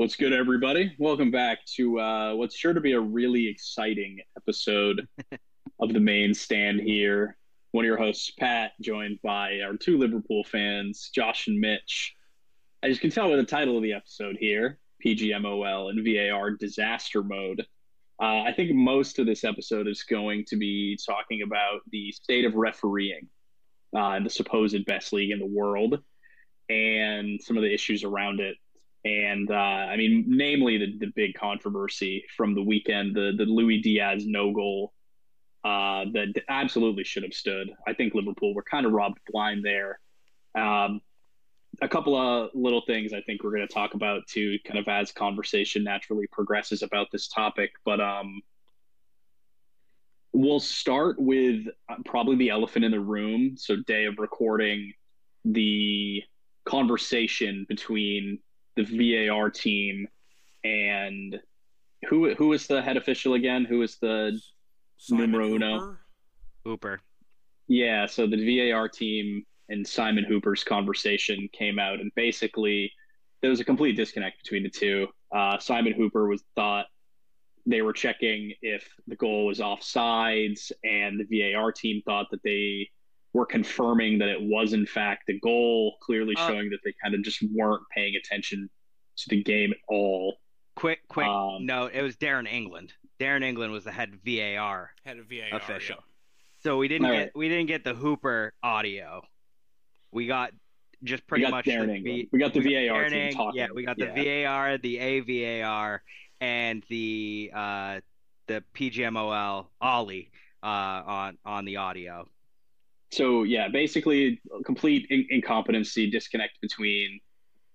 What's good, everybody? Welcome back to uh, what's sure to be a really exciting episode of the main stand here. One of your hosts, Pat, joined by our two Liverpool fans, Josh and Mitch. As you can tell by the title of the episode here, PGMOL and VAR disaster mode. Uh, I think most of this episode is going to be talking about the state of refereeing uh, in the supposed best league in the world and some of the issues around it and uh, I mean, namely the the big controversy from the weekend, the the Luis Diaz no goal uh, that absolutely should have stood. I think Liverpool were kind of robbed blind there. Um, a couple of little things I think we're going to talk about too, kind of as conversation naturally progresses about this topic. But um, we'll start with uh, probably the elephant in the room. So, day of recording, the conversation between the VAR team and who who is the head official again? Who is the Simon numero Hooper? uno? Hooper. Yeah, so the VAR team and Simon Hooper's conversation came out, and basically there was a complete disconnect between the two. Uh, Simon Hooper was thought they were checking if the goal was offsides, and the VAR team thought that they were confirming that it was in fact the goal, clearly Uh, showing that they kind of just weren't paying attention to the game at all. Quick, quick Um, note. It was Darren England. Darren England was the head VAR. Head of VAR. Official. yeah. So we didn't All get right. we didn't get the Hooper audio. We got just pretty we got much Darren the England. We got the we VAR Darren team talking. Yeah, we got the Yeah. VAR, the AVAR, and the uh, the PGMOL Ollie uh, on on the audio. So yeah, basically complete in- incompetency, disconnect between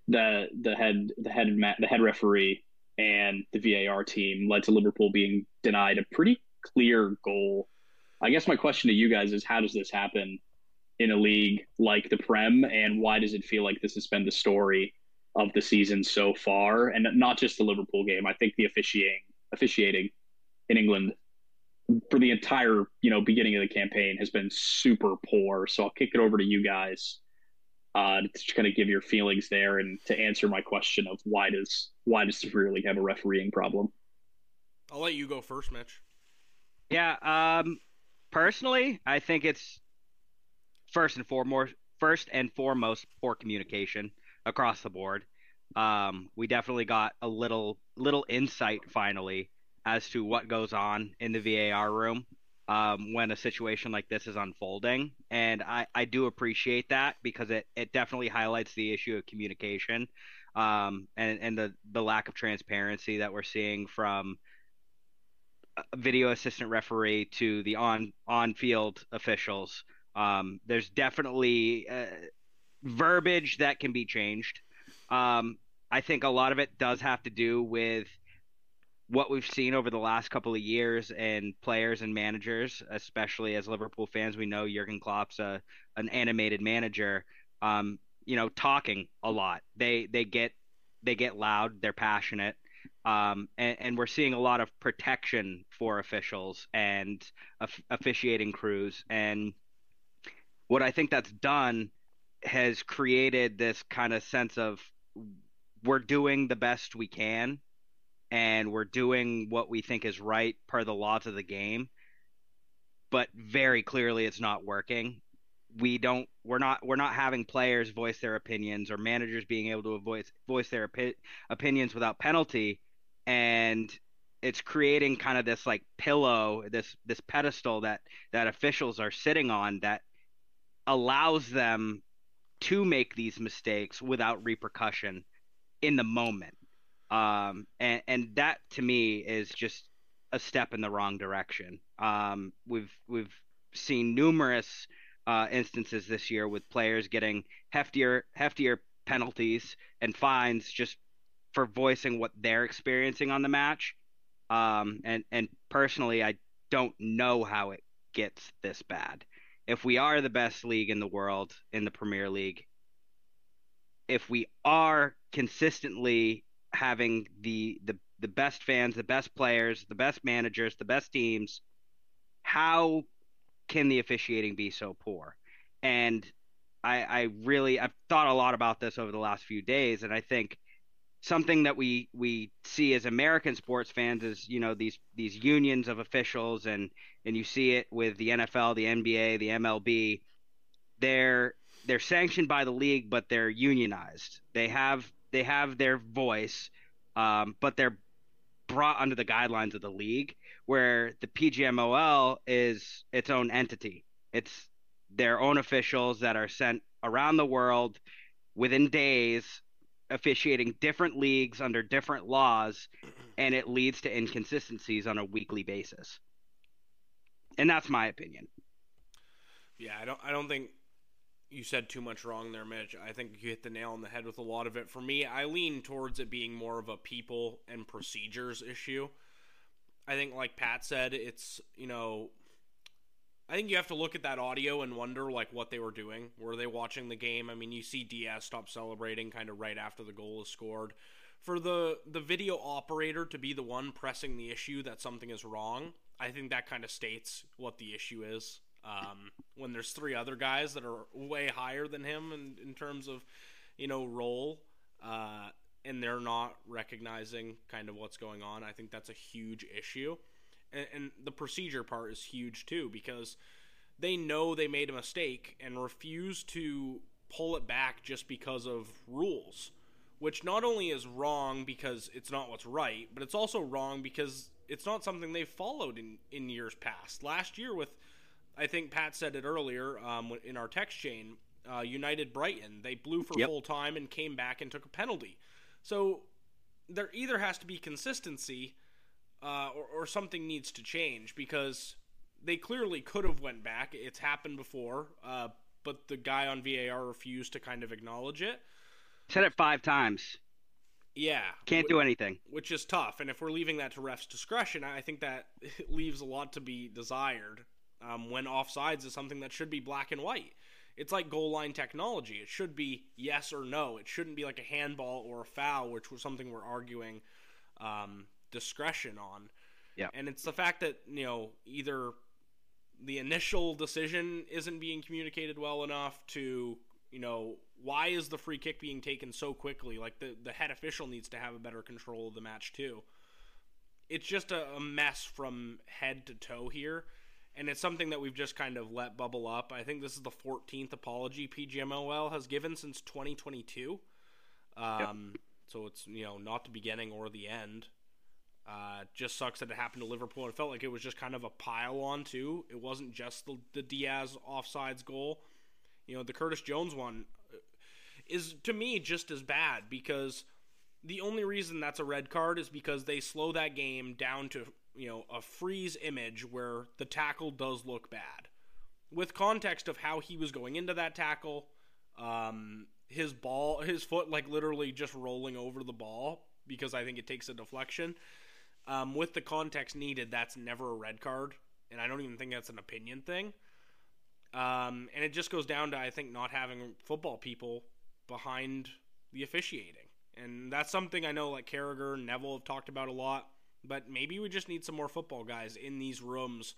the the head the head ma- the head referee and the VAR team led to Liverpool being denied a pretty clear goal. I guess my question to you guys is how does this happen in a league like the Prem and why does it feel like this has been the story of the season so far and not just the Liverpool game. I think the officiating officiating in England for the entire you know beginning of the campaign has been super poor. So I'll kick it over to you guys uh, to kind of give your feelings there and to answer my question of why does why does the Premier League have a refereeing problem? I'll let you go first, Mitch. Yeah, um, personally, I think it's first and foremost, first and foremost, poor communication across the board. Um, we definitely got a little little insight finally as to what goes on in the VAR room um, when a situation like this is unfolding, and I, I do appreciate that because it, it definitely highlights the issue of communication um, and and the the lack of transparency that we're seeing from video assistant referee to the on on field officials. Um, there's definitely uh, verbiage that can be changed. Um, I think a lot of it does have to do with what we've seen over the last couple of years and players and managers, especially as Liverpool fans. We know Jurgen Klopp's a, an animated manager. Um, you know, talking a lot. They they get they get loud. They're passionate um, and, and we're seeing a lot of protection for officials and of- officiating crews. And what I think that's done has created this kind of sense of we're doing the best we can and we're doing what we think is right per the laws of the game. But very clearly, it's not working. We don't. We're not. We're not having players voice their opinions or managers being able to voice voice their opi- opinions without penalty and it's creating kind of this like pillow this this pedestal that that officials are sitting on that allows them to make these mistakes without repercussion in the moment um and and that to me is just a step in the wrong direction um we've we've seen numerous uh instances this year with players getting heftier heftier penalties and fines just for voicing what they're experiencing on the match. Um, and and personally, I don't know how it gets this bad. If we are the best league in the world in the Premier League, if we are consistently having the the the best fans, the best players, the best managers, the best teams, how can the officiating be so poor? And I, I really I've thought a lot about this over the last few days, and I think something that we we see as American sports fans is you know these these unions of officials and and you see it with the NFL, the NBA, the MLB. They're they're sanctioned by the league, but they're unionized. They have they have their voice, um, but they're brought under the guidelines of the league. Where the PGMOL is its own entity. It's their own officials that are sent around the world within days officiating different leagues under different laws and it leads to inconsistencies on a weekly basis. And that's my opinion. Yeah, I don't I don't think you said too much wrong there, Mitch. I think you hit the nail on the head with a lot of it. For me, I lean towards it being more of a people and procedures issue. I think like Pat said, it's, you know, I think you have to look at that audio and wonder like what they were doing. Were they watching the game? I mean, you see Diaz stop celebrating kind of right after the goal is scored. For the the video operator to be the one pressing the issue that something is wrong, I think that kind of states what the issue is. Um, when there's three other guys that are way higher than him in, in terms of, you know, role, uh, and they're not recognizing kind of what's going on, I think that's a huge issue and, and the procedure part is huge too because they know they made a mistake and refuse to pull it back just because of rules, which not only is wrong because it's not what's right, but it's also wrong because it's not something they've followed in, in years past. Last year, with I think Pat said it earlier um, in our text chain, uh, United Brighton, they blew for Yep. full time and came back and took a penalty. So there either has to be consistency uh, or, or something needs to change because they clearly could have went back. It's happened before, uh, but the guy on VAR refused to kind of acknowledge it. Said it five times. Yeah, Can't do anything. which is tough. And if we're leaving that to refs' discretion, I think that leaves a lot to be desired. Um, when offsides is something that should be black and white. It's like goal line technology. It should be yes or no. It shouldn't be like a handball or a foul, which was something we're arguing um, discretion on. Yeah. And it's the fact that you know either the initial decision isn't being communicated well enough to you know why is the free kick being taken so quickly like the the head official needs to have a better control of the match too it's just a, a mess from head to toe here and it's something that we've just kind of let bubble up i think this is the 14th apology pgmol has given since 2022 um, so it's you know not the beginning or the end uh, just sucks that it happened to Liverpool. and It felt like it was just kind of a pile on too. It wasn't just the, the Diaz offsides goal. You know, the Curtis Jones one uh, is to me just as bad because the only reason that's a red card is because they slow that game down to you know a freeze image where the tackle does look bad. With context of how he was going into that tackle, um, his ball, his foot like literally just rolling over the ball because I think it takes a deflection. Um, with the context needed, that's never a red card, and I don't even think that's an opinion thing. Um, and it just goes down to I think not having football people behind the officiating, and that's something I know like Carragher and Neville have talked about a lot. But maybe we just need some more football guys in these rooms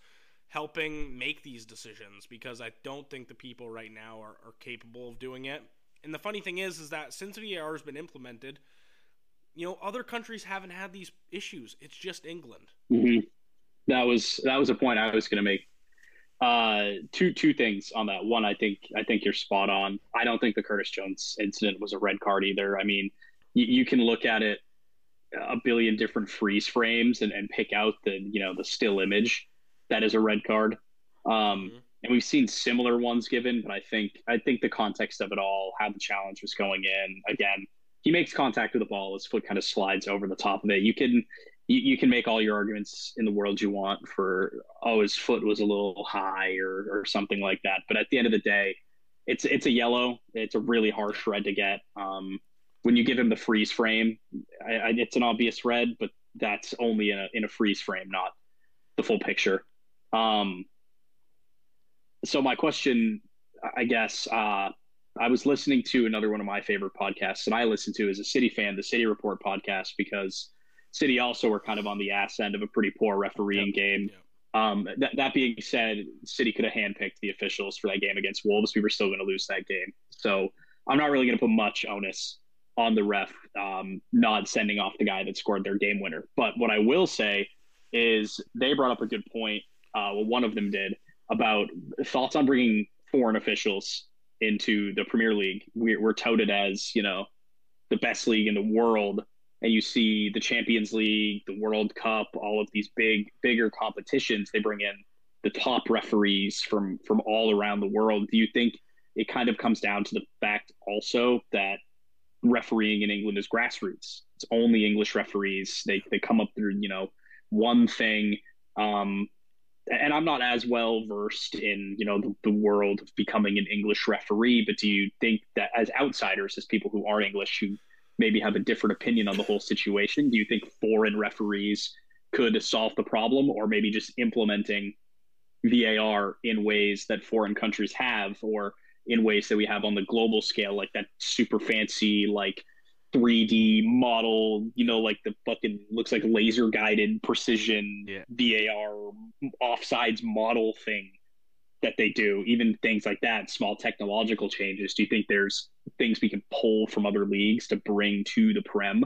helping make these decisions because I don't think the people right now are, are capable of doing it. And the funny thing is, is that since VAR has been implemented, you know, other countries haven't had these issues. It's just England. hmm That was that was a point I was going to make. Uh, two two things on that. One, I think I think you're spot on. I don't think the Curtis Jones incident was a red card either. I mean, you can look at it a billion different freeze frames and, and pick out the you know the still image that is a red card. Um, Mhm. and we've seen similar ones given, but I think I think the context of it all, how the challenge was going in, again, he makes contact with the ball, his foot kind of slides over the top of it. You can you, you can make all your arguments in the world you want for oh his foot was a little high or or something like that, but at the end of the day, it's it's a yellow. It's a really harsh red to get. Um, when you give him the freeze frame, I, I, it's an obvious red, but that's only in a in a freeze frame, not the full picture. Um, so my question, I guess, uh, I was listening to another one of my favorite podcasts, and I listen to as a City fan, the City Report podcast, because City also were kind of on the ass end of a pretty poor refereeing game. Yep. Um, that, that being said, City could have handpicked the officials for that game against Wolves. We were still going to lose that game. So I'm not really going to put much onus on the ref um, not sending off the guy that scored their game winner. But what I will say is they brought up a good point. Uh, well, one of them did about thoughts on bringing foreign officials into the Premier League. We're, we're touted as you know the best league in the world, and you see the Champions League, the World Cup, all of these big, bigger competitions. They bring in the top referees from from all around the world. Do you think it kind of comes down to the fact also that refereeing in England is grassroots? It's only English referees. They they come up through you know one thing. Um, and I'm not as well versed in you know the, the, world of becoming an English referee, but do you think that as outsiders, as people who aren't English, who maybe have a different opinion on the whole situation, do you think foreign referees could solve the problem, or maybe just implementing VAR in ways that foreign countries have, or in ways that we have on the global scale, like that super fancy like 3D model, you know, like the fucking looks like laser guided precision yeah. VAR offsides model thing that they do, even things like that, small technological changes. Do you think there's things we can pull from other leagues to bring to the Prem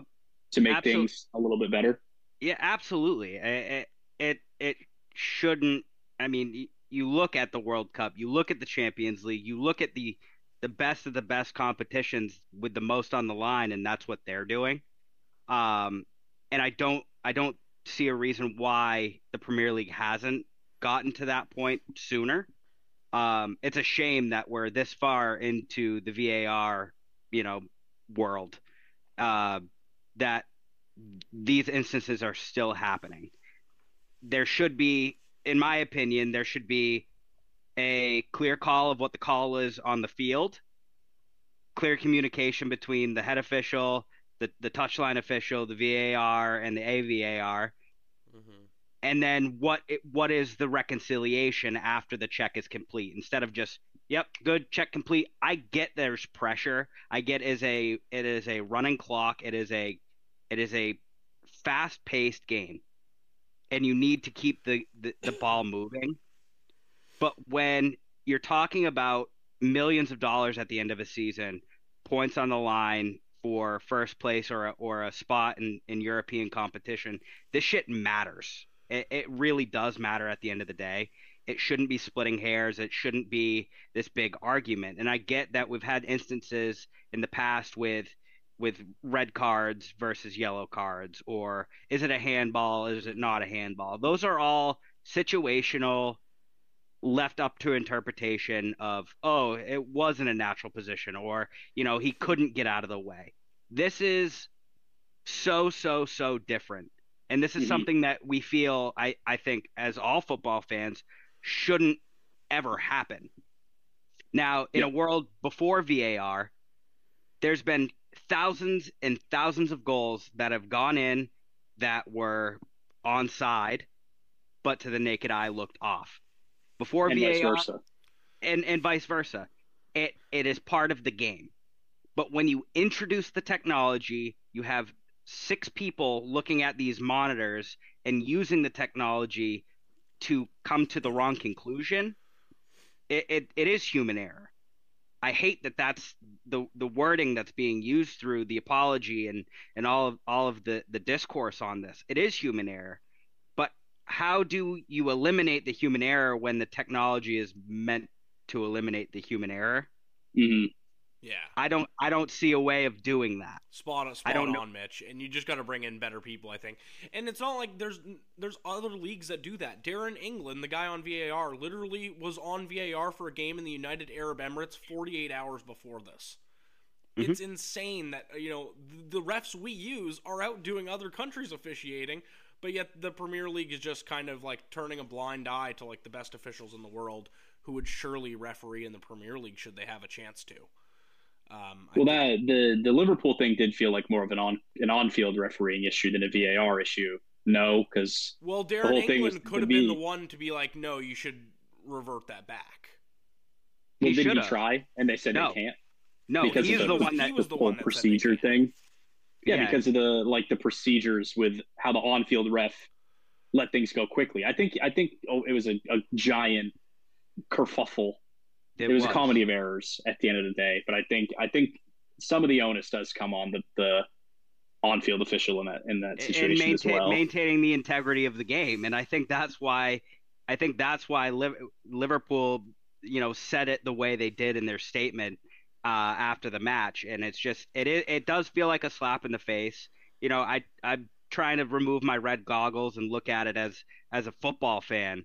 to make things a little bit better? Yeah, absolutely. It, it it shouldn't. I mean, you look at the World Cup, you look at the Champions League, you look at the the best of the best competitions with the most on the line, and that's what they're doing. Um, and I don't I don't see a reason why the Premier League hasn't gotten to that point sooner. Um, it's a shame that we're this far into the VAR, you know, world uh, that these instances are still happening. There should be, in my opinion, there should be a clear call of what the call is on the field, clear communication between the head official, the, the touchline official, the VAR, and the AVAR. Mm-hmm. And then what it, what is the reconciliation after the check is complete instead of just yep good check complete. I get there's pressure. I get is a it is a running clock. It is a it is a fast paced game, and you need to keep the, the, the ball moving. But when you're talking about millions of dollars at the end of a season, points on the line for first place or a, or a spot in, in European competition, this shit matters. It, it really does matter at the end of the day. It shouldn't be splitting hairs. It shouldn't be this big argument. And I get that we've had instances in the past with with red cards versus yellow cards, or is it a handball? Is it not a handball? Those are all situational left up to interpretation of oh it wasn't a natural position or you know he couldn't get out of the way this is so so so different and this is mm-hmm. something that we feel i i think as all football fans shouldn't ever happen now in a world before var there's been thousands and thousands of goals that have gone in that were onside but to the naked eye looked off before and VAR, vice versa. and and vice versa. It it is part of the game. But when you introduce the technology, you have six people looking at these monitors and using the technology to come to the wrong conclusion. It, it, it is human error. I hate that that's the the wording that's being used through the apology and, and all of all of the, the discourse on this. It is human error but how do you eliminate the human error when the technology is meant to eliminate the human error? Mm-hmm. Yeah, I don't. I don't see a way of doing that. Spot on, spot I don't on, know. Mitch. And you just got to bring in better people, I think. And it's not like there's there's other leagues that do that. Darren England, the guy on VAR, literally was on VAR for a game in the United Arab Emirates 48 hours before this. Mm-hmm. It's insane that you know the refs we use are out doing other countries officiating but yet the Premier League is just kind of like turning a blind eye to like the best officials in the world who would surely referee in the Premier League should they have a chance to. Um, well, that the the Liverpool thing did feel like more of an on an on field refereeing issue than a VAR issue. No, because well, Darren England could have been the one to be like, no, you should revert that back. Well, he did he try? And they said no. they can't. No, because he's the, the, one that he was the, the one procedure thing. Yeah, yeah, because of the like the procedures with how the on-field ref let things go quickly. I think I think oh, it was a, a giant kerfuffle. It, it was, was, a comedy of errors at the end of the day. But I think I think some of the onus does come on the the on-field official in that in that situation and maintain, as well. maintaining the integrity of the game. And I think that's why I think that's why Liverpool, you know, said it the way they did in their statement uh, after the match. And it's just it it does feel like a slap in the face. You know, I I'm trying to remove my red goggles and look at it as as a football fan.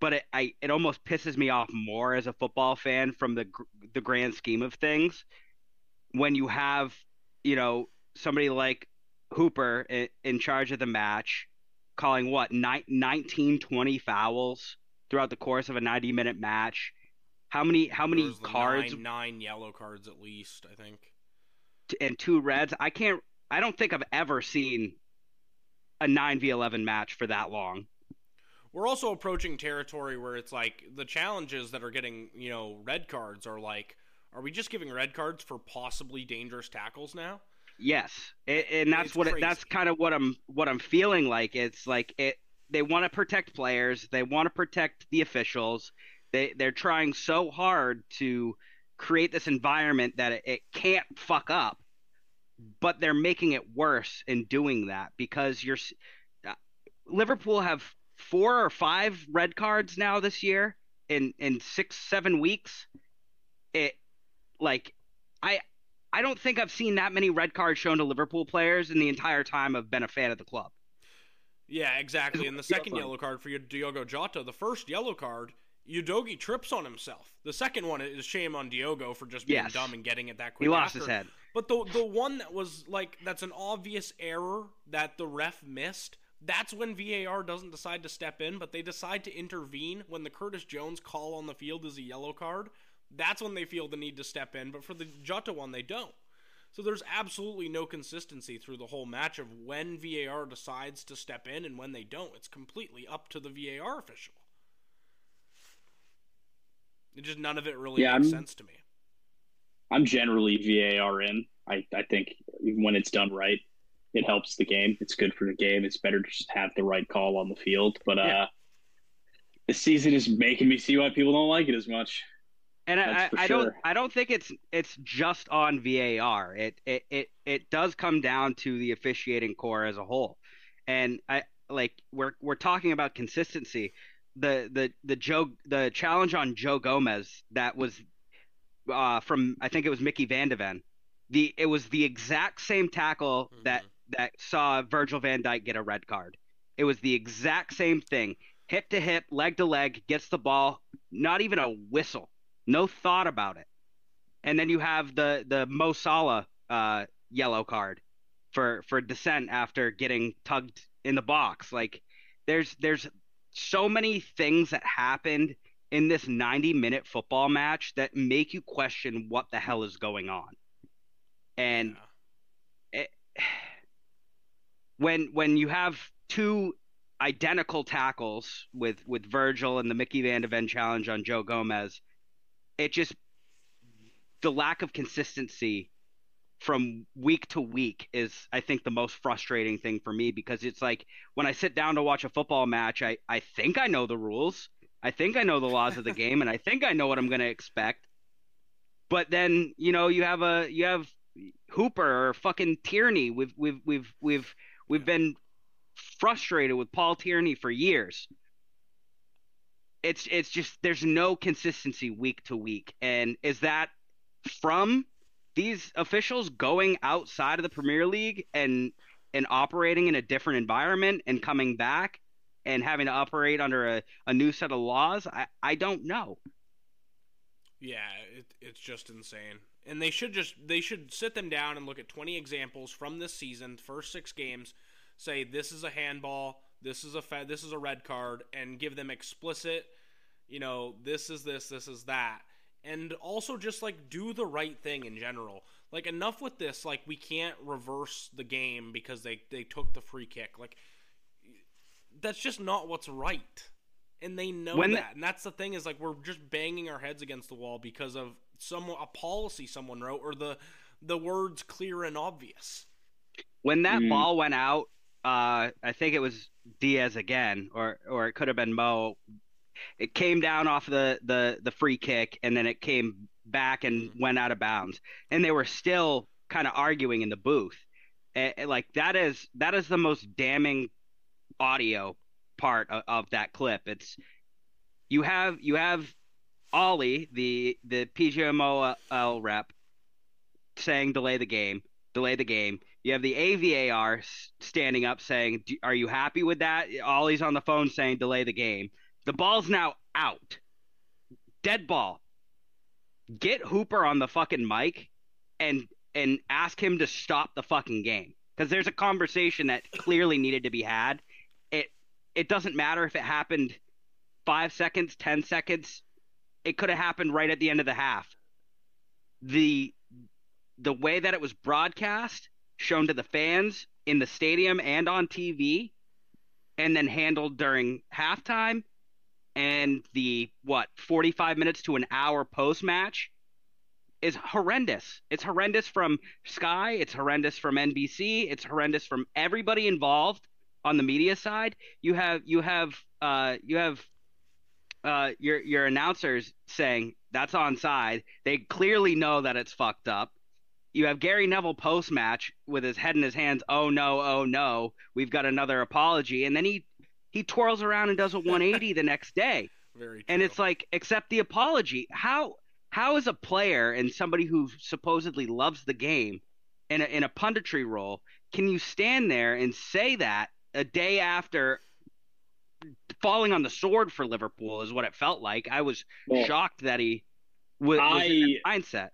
But it I it almost pisses me off more as a football fan from the the grand scheme of things when you have you know somebody like Hooper in, in charge of the match, calling what, ni- 19, 20 fouls throughout the course of a 90 minute match. How many how many cards? Nine, nine, yellow cards at least, I think. And two reds. I can't. I don't think I've ever seen a nine v eleven match for that long. We're also approaching territory where it's like the challenges that are getting you know red cards are like, are we just giving red cards for possibly dangerous tackles now? Yes, and that's it's what it, that's kind of what I'm what I'm feeling like. It's like it. They want to protect players. They want to protect the officials. They they're trying so hard to create this environment that it, it can't fuck up, but they're making it worse in doing that because you're uh, Liverpool have four or five red cards now this year in in six seven weeks. It like I I don't think I've seen that many red cards shown to Liverpool players in the entire time I've been a fan of the club. Yeah, exactly. And the second yellow card for Diogo Jota, the first yellow card, Udogie trips on himself. The second one is shame on Diogo for just being yes. dumb and getting it that quick. He lost after. his head. But the the one that was like that's an obvious error that the ref missed. That's when VAR doesn't decide to step in, but they decide to intervene when the Curtis Jones call on the field is a yellow card. That's when they feel the need to step in. But for the Jota one, they don't. So there's absolutely no consistency through the whole match of when VAR decides to step in and when they don't. It's completely up to the VAR official. It just none of it really yeah, makes I'm, sense to me. I'm generally VAR in. I, I think when it's done right, it helps the game. It's good for the game. It's better to just have the right call on the field. But yeah. uh, this season is making me see why people don't like it as much. And I, I, don't I don't think it's it's just on VAR. It, it it it does come down to the officiating corps as a whole. And I like we're we're talking about consistency. The the the Joe the challenge on Joe Gomez that was uh, from I think it was Micky Van de Ven. The it was the exact same tackle mm-hmm. that that saw Virgil van Dijk get a red card. It was the exact same thing. Hip to hip, leg to leg, gets the ball, not even a whistle no thought about it. And then you have the the Mo Salah uh, yellow card for for dissent after getting tugged in the box. Like there's there's so many things that happened in this 90 minute football match that make you question what the hell is going on. And yeah. it, when when you have two identical tackles with with Virgil and the Micky Van de Ven challenge on Joe Gomez, it just the lack of consistency from week to week is I think the most frustrating thing for me because it's like when I sit down to watch a football match, I, I think I know the rules. I think I know the laws of the game and I think I know what I'm gonna expect. But then, you know, you have a you have Hooper or fucking Tierney. We've we've we've we've we've been frustrated with Paul Tierney for years it's it's just there's no consistency week to week. And is that from these officials going outside of the Premier League and and operating in a different environment and coming back and having to operate under a, a new set of laws? I, I don't know. Yeah, it, it's just insane. And they should just they should sit them down and look at 20 examples from this season, first 6 games, say this is a handball, this is a fa- this is a red card and give them explicit you know, this is this, this is that. And also just like do the right thing in general. Like enough with this, like we can't reverse the game because they they took the free kick. Like that's just not what's right. And they know when that. and that's the thing is like we're just banging our heads against the wall because of some a policy someone wrote or the the words clear and obvious. When that mm. ball went out, uh, I think it was Diaz again, or or it could have been Mo it came down off the, the, the free kick and then it came back and Mm-hmm. went out of bounds, and they were still kind of arguing in the booth. Like that is that is the most damning audio part of, of that clip. It's you have you have Ollie, the the PGMOL rep, saying delay the game, delay the game. You have the AVAR standing up saying, "Do- "Are you happy with that?" Ollie's on the phone saying, "Delay the game." The ball's now out, dead ball. Get Hooper on the fucking mic and and ask him to stop the fucking game because there's a conversation that clearly needed to be had. It it doesn't matter if it happened five seconds, ten seconds. It could have happened right at the end of the half. The the way that it was broadcast, shown to the fans in the stadium and on TV, and then handled during halftime and the what 45 minutes to an hour post match is horrendous. It's horrendous from Sky, it's horrendous from NBC, it's horrendous from everybody involved on the media side. You have you have uh you have uh your your announcers saying that's onside. They clearly know that it's fucked up. You have Gary Neville post match with his head in his hands. Oh no, oh no, we've got another apology, and then he he twirls around and does a 180 the next day, Very true. and it's like accept the apology. How how is a player and somebody who supposedly loves the game in a, in a punditry role can you stand there and say that a day after falling on the sword for Liverpool is what it felt like. I was Well, shocked that he was, was in that mindset.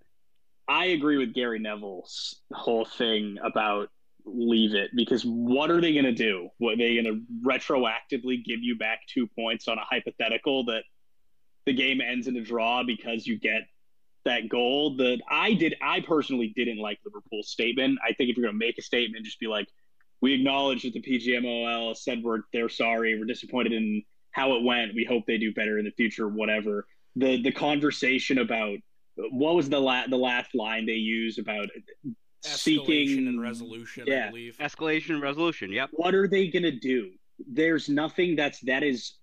I agree with Gary Neville's whole thing about leave it because what are they going to do? What are they going to retroactively give you back two points on a hypothetical that the game ends in a draw because you get that goal? That I did, I personally didn't like Liverpool's statement. I think if you're going to make a statement, just be like, we acknowledge that the PGMOL said we're they're sorry, we're disappointed in how it went. We hope they do better in the future. Whatever the the conversation about what was the la- the last line they used about Escalation seeking and resolution, yeah. I believe. Escalation and resolution. Yep. What are they going to do? There's nothing that's that is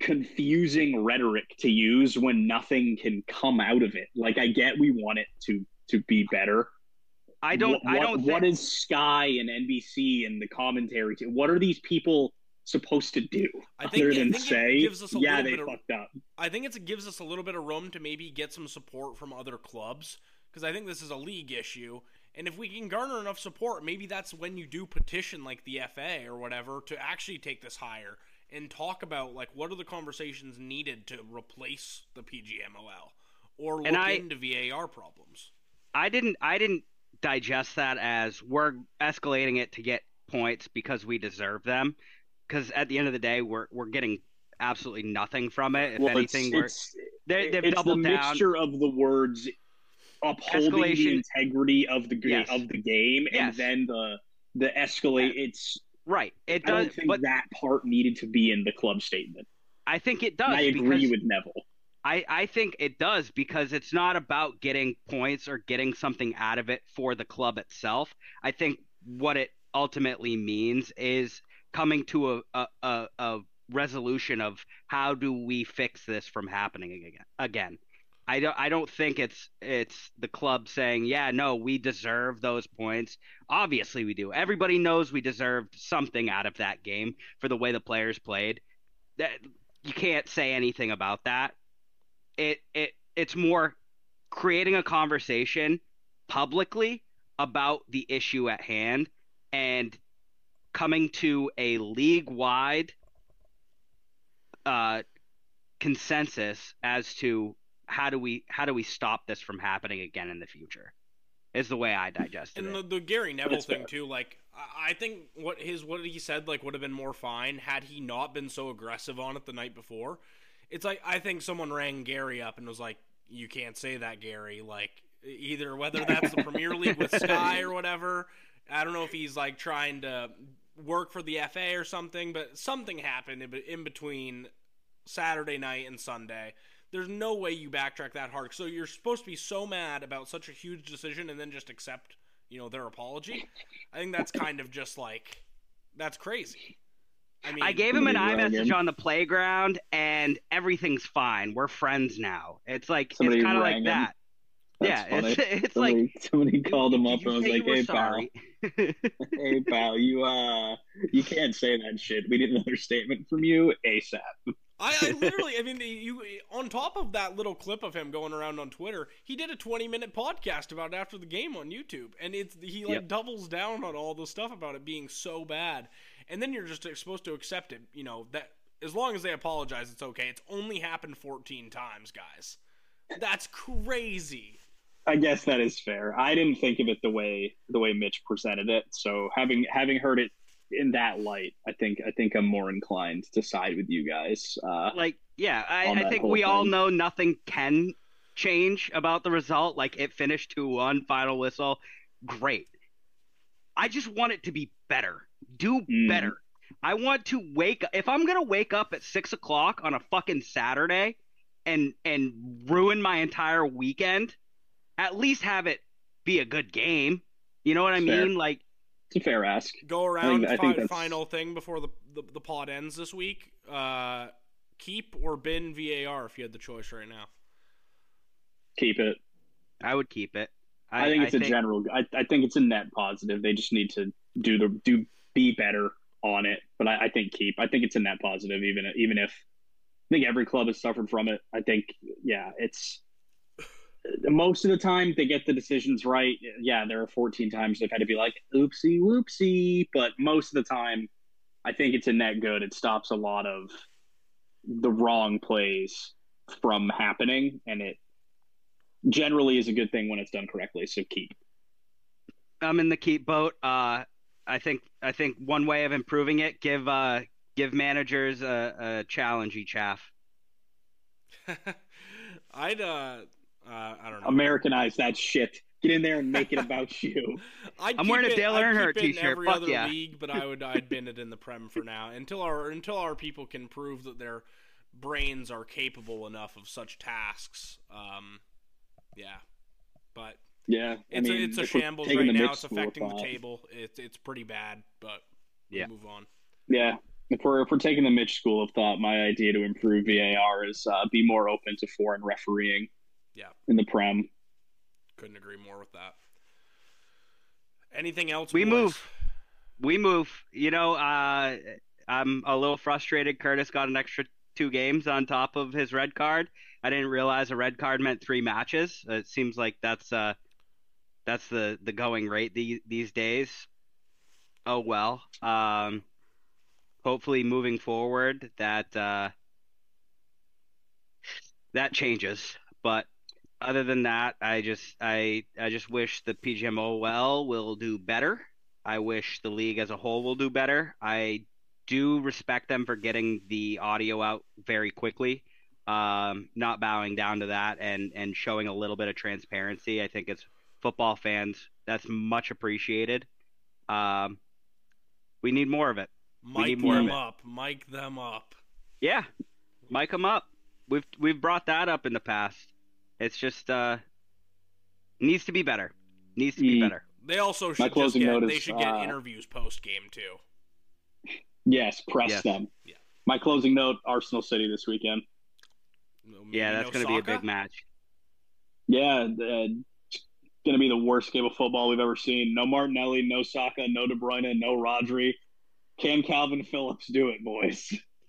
confusing rhetoric to use when nothing can come out of it. Like I get we want it to to be better. I don't. What, I don't. what think, is Sky and NBC and the commentary? To, what are these people supposed to do I think- other I than think it say, gives us a "Yeah, they bit of- fucked up"? I think it's, it gives us a little bit of room to maybe get some support from other clubs because I think this is a league issue. And if we can garner enough support, maybe that's when you do petition like the FA or whatever to actually take this higher and talk about like what are the conversations needed to replace the PGMOL or look And I- into VAR problems. I didn't. I didn't digest that as we're escalating it to get points because we deserve them. Because at the end of the day, we're we're getting absolutely nothing from it. If well, anything, we're it's, they, they've it's the doubled down. mixture of the words upholding the integrity of the ga- Yes. of the game and then the the escalate it's Right. It I does. don't think but that part needed to be in the club statement. I think it does. And I agree with Neville. I, I think it does because it's not about getting points or getting something out of it for the club itself. I think what it ultimately means is coming to a, a, a, resolution of how do we fix this from happening again. Again, I don't I don't think it's it's the club saying yeah no we deserve those points. Obviously we do. Everybody knows we deserved something out of that game for the way the players played. That you can't say anything about that it it it's more creating a conversation publicly about the issue at hand and coming to a league wide uh, consensus as to how do we how do we stop this from happening again in the future is the way I digested And it. the, the Gary Neville That's thing fair. too, like I I think what his what he said like would have been more fine had he not been so aggressive on it the night before. It's like I think someone rang Gary up and was like, "You can't say that, Gary." Like either whether that's the Premier League with Sky or whatever. I don't know if he's like trying to work for the FA or something, but something happened in, between Saturday night and Sunday. There's no way you backtrack that hard. So you're supposed to be so mad about such a huge decision and then just accept, you know, their apology. I think that's kind of just like that's crazy. I mean, I gave him an Somebody rang iMessage on the playground, and everything's fine. We're friends now. It's like Somebody it's kind of like him. that. That's yeah, funny. it's it's somebody, like somebody called him up and was like, you were "Hey pal, hey pal, you uh, you can't say that shit. We need another statement from you ASAP." I, I literally, I mean, you on top of that little clip of him going around on Twitter, he did a 20 minute podcast about it after the game on YouTube, and it's he like Yep. doubles down on all the stuff about it being so bad, and then you're just supposed to accept it. You know that as long as they apologize, it's okay. It's only happened 14 times, guys. That's crazy. I guess that is fair. I didn't think of it the way the way Mitch presented it. So having having heard it in that light, I think I think I'm more inclined to side with you guys. Uh, like yeah i, I think whole we all know nothing can change about the result like it finished 2-1 final whistle great i just want it to be better do Mm. better i want to wake up. if i'm gonna wake up at six o'clock on a fucking saturday and and ruin my entire weekend at least have it be a good game you know what i Fair. mean like it's a fair ask. Go around I think fi- that's- final thing before the, the the pod ends this week. Uh, keep or bin VAR if you had the choice right now. Keep it. i would keep it I, think it's a general. I, I think it's a net positive. They just need to do the do be better on it. But I, I think keep. I think it's a net positive, even even if I think every club has suffered from it. I think yeah, it's most of the time they get the decisions right. Yeah, there are 14 times they've had to be like oopsie whoopsie, but most of the time, I think it's a net good. It stops a lot of the wrong plays from happening, and it generally is a good thing when it's done correctly. So keep. I'm in the keep boat. Uh, I think I think one way of improving it give uh give managers a, a challenge each half. I'd uh, uh, I don't know. Americanize that shit. Get in there and make it about you. I'd I'm keep wearing a it- Dale I'd Earnhardt keep it in t-shirt. Every Fuck other yeah. league, but I would I'd bin it in the Prem for now until our until our people can prove that their brains are capable enough of such tasks. Um, yeah, but Yeah, it's mean, a, it's a shambles right now. It's affecting the table. It's it's pretty bad, but Yeah. we'll move on. Yeah, if we're if we're taking the Mitch school of thought, my idea to improve VAR is uh, be more open to foreign refereeing. Yeah. in the Prem. Couldn't agree more with that. Anything else? We boys? move. We move. You know, uh, I'm a little frustrated. Curtis got an extra two games on top of his red card. I didn't realize a red card meant three matches. It seems like that's uh, that's the the going rate these these days. Oh well. Um, hopefully, moving forward, that uh, that changes. But other than that, I just I I just wish the PGMOL well will do better. I wish the league as a whole will do better. I do respect them for getting the audio out very quickly, um, not bowing down to that, and and showing a little bit of transparency. I think as football fans, that's much appreciated. Um, we need more of it. Mic need of them it. up. Mic them up. Yeah, mic them up. We've we've brought that up in the past. It's just uh needs to be better. Needs to be Mm. better. They also should just closing get, note they should get uh, interviews post game too. Yes, press Yes. them. Yeah. My closing note: Arsenal City this weekend. Maybe Yeah, that's no going to be a big match. Yeah, uh, it's going to be the worst game of football we've ever seen. No Martinelli, no Saka, no De Bruyne, no Rodri. Can Calvin Phillips do it, boys?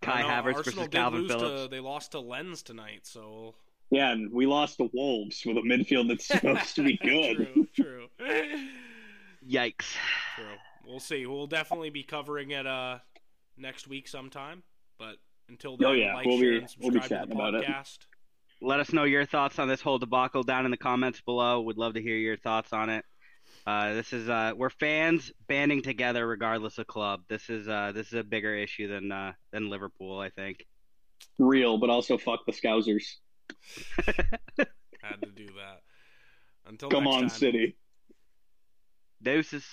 Kai know, Havertz Arsenal versus Calvin lose to- Phillips. they lost to Lens tonight, so Yeah, and we lost to Wolves with a midfield that's supposed to be good. true, true, Yikes. true. We'll see. We'll definitely be covering it uh next week sometime. But until then, Oh, yeah. like, We'll share, be- and we'll be subscribe to the chatting about it. podcast. Let us know your thoughts on this whole debacle down in the comments below. We'd love to hear your thoughts on it. Uh, this is uh, we're fans banding together regardless of club. This is uh, this is a bigger issue than uh, than Liverpool, I think. Real, but also fuck the Scousers. Had to do that. Until Come next on, time. City. Deuces.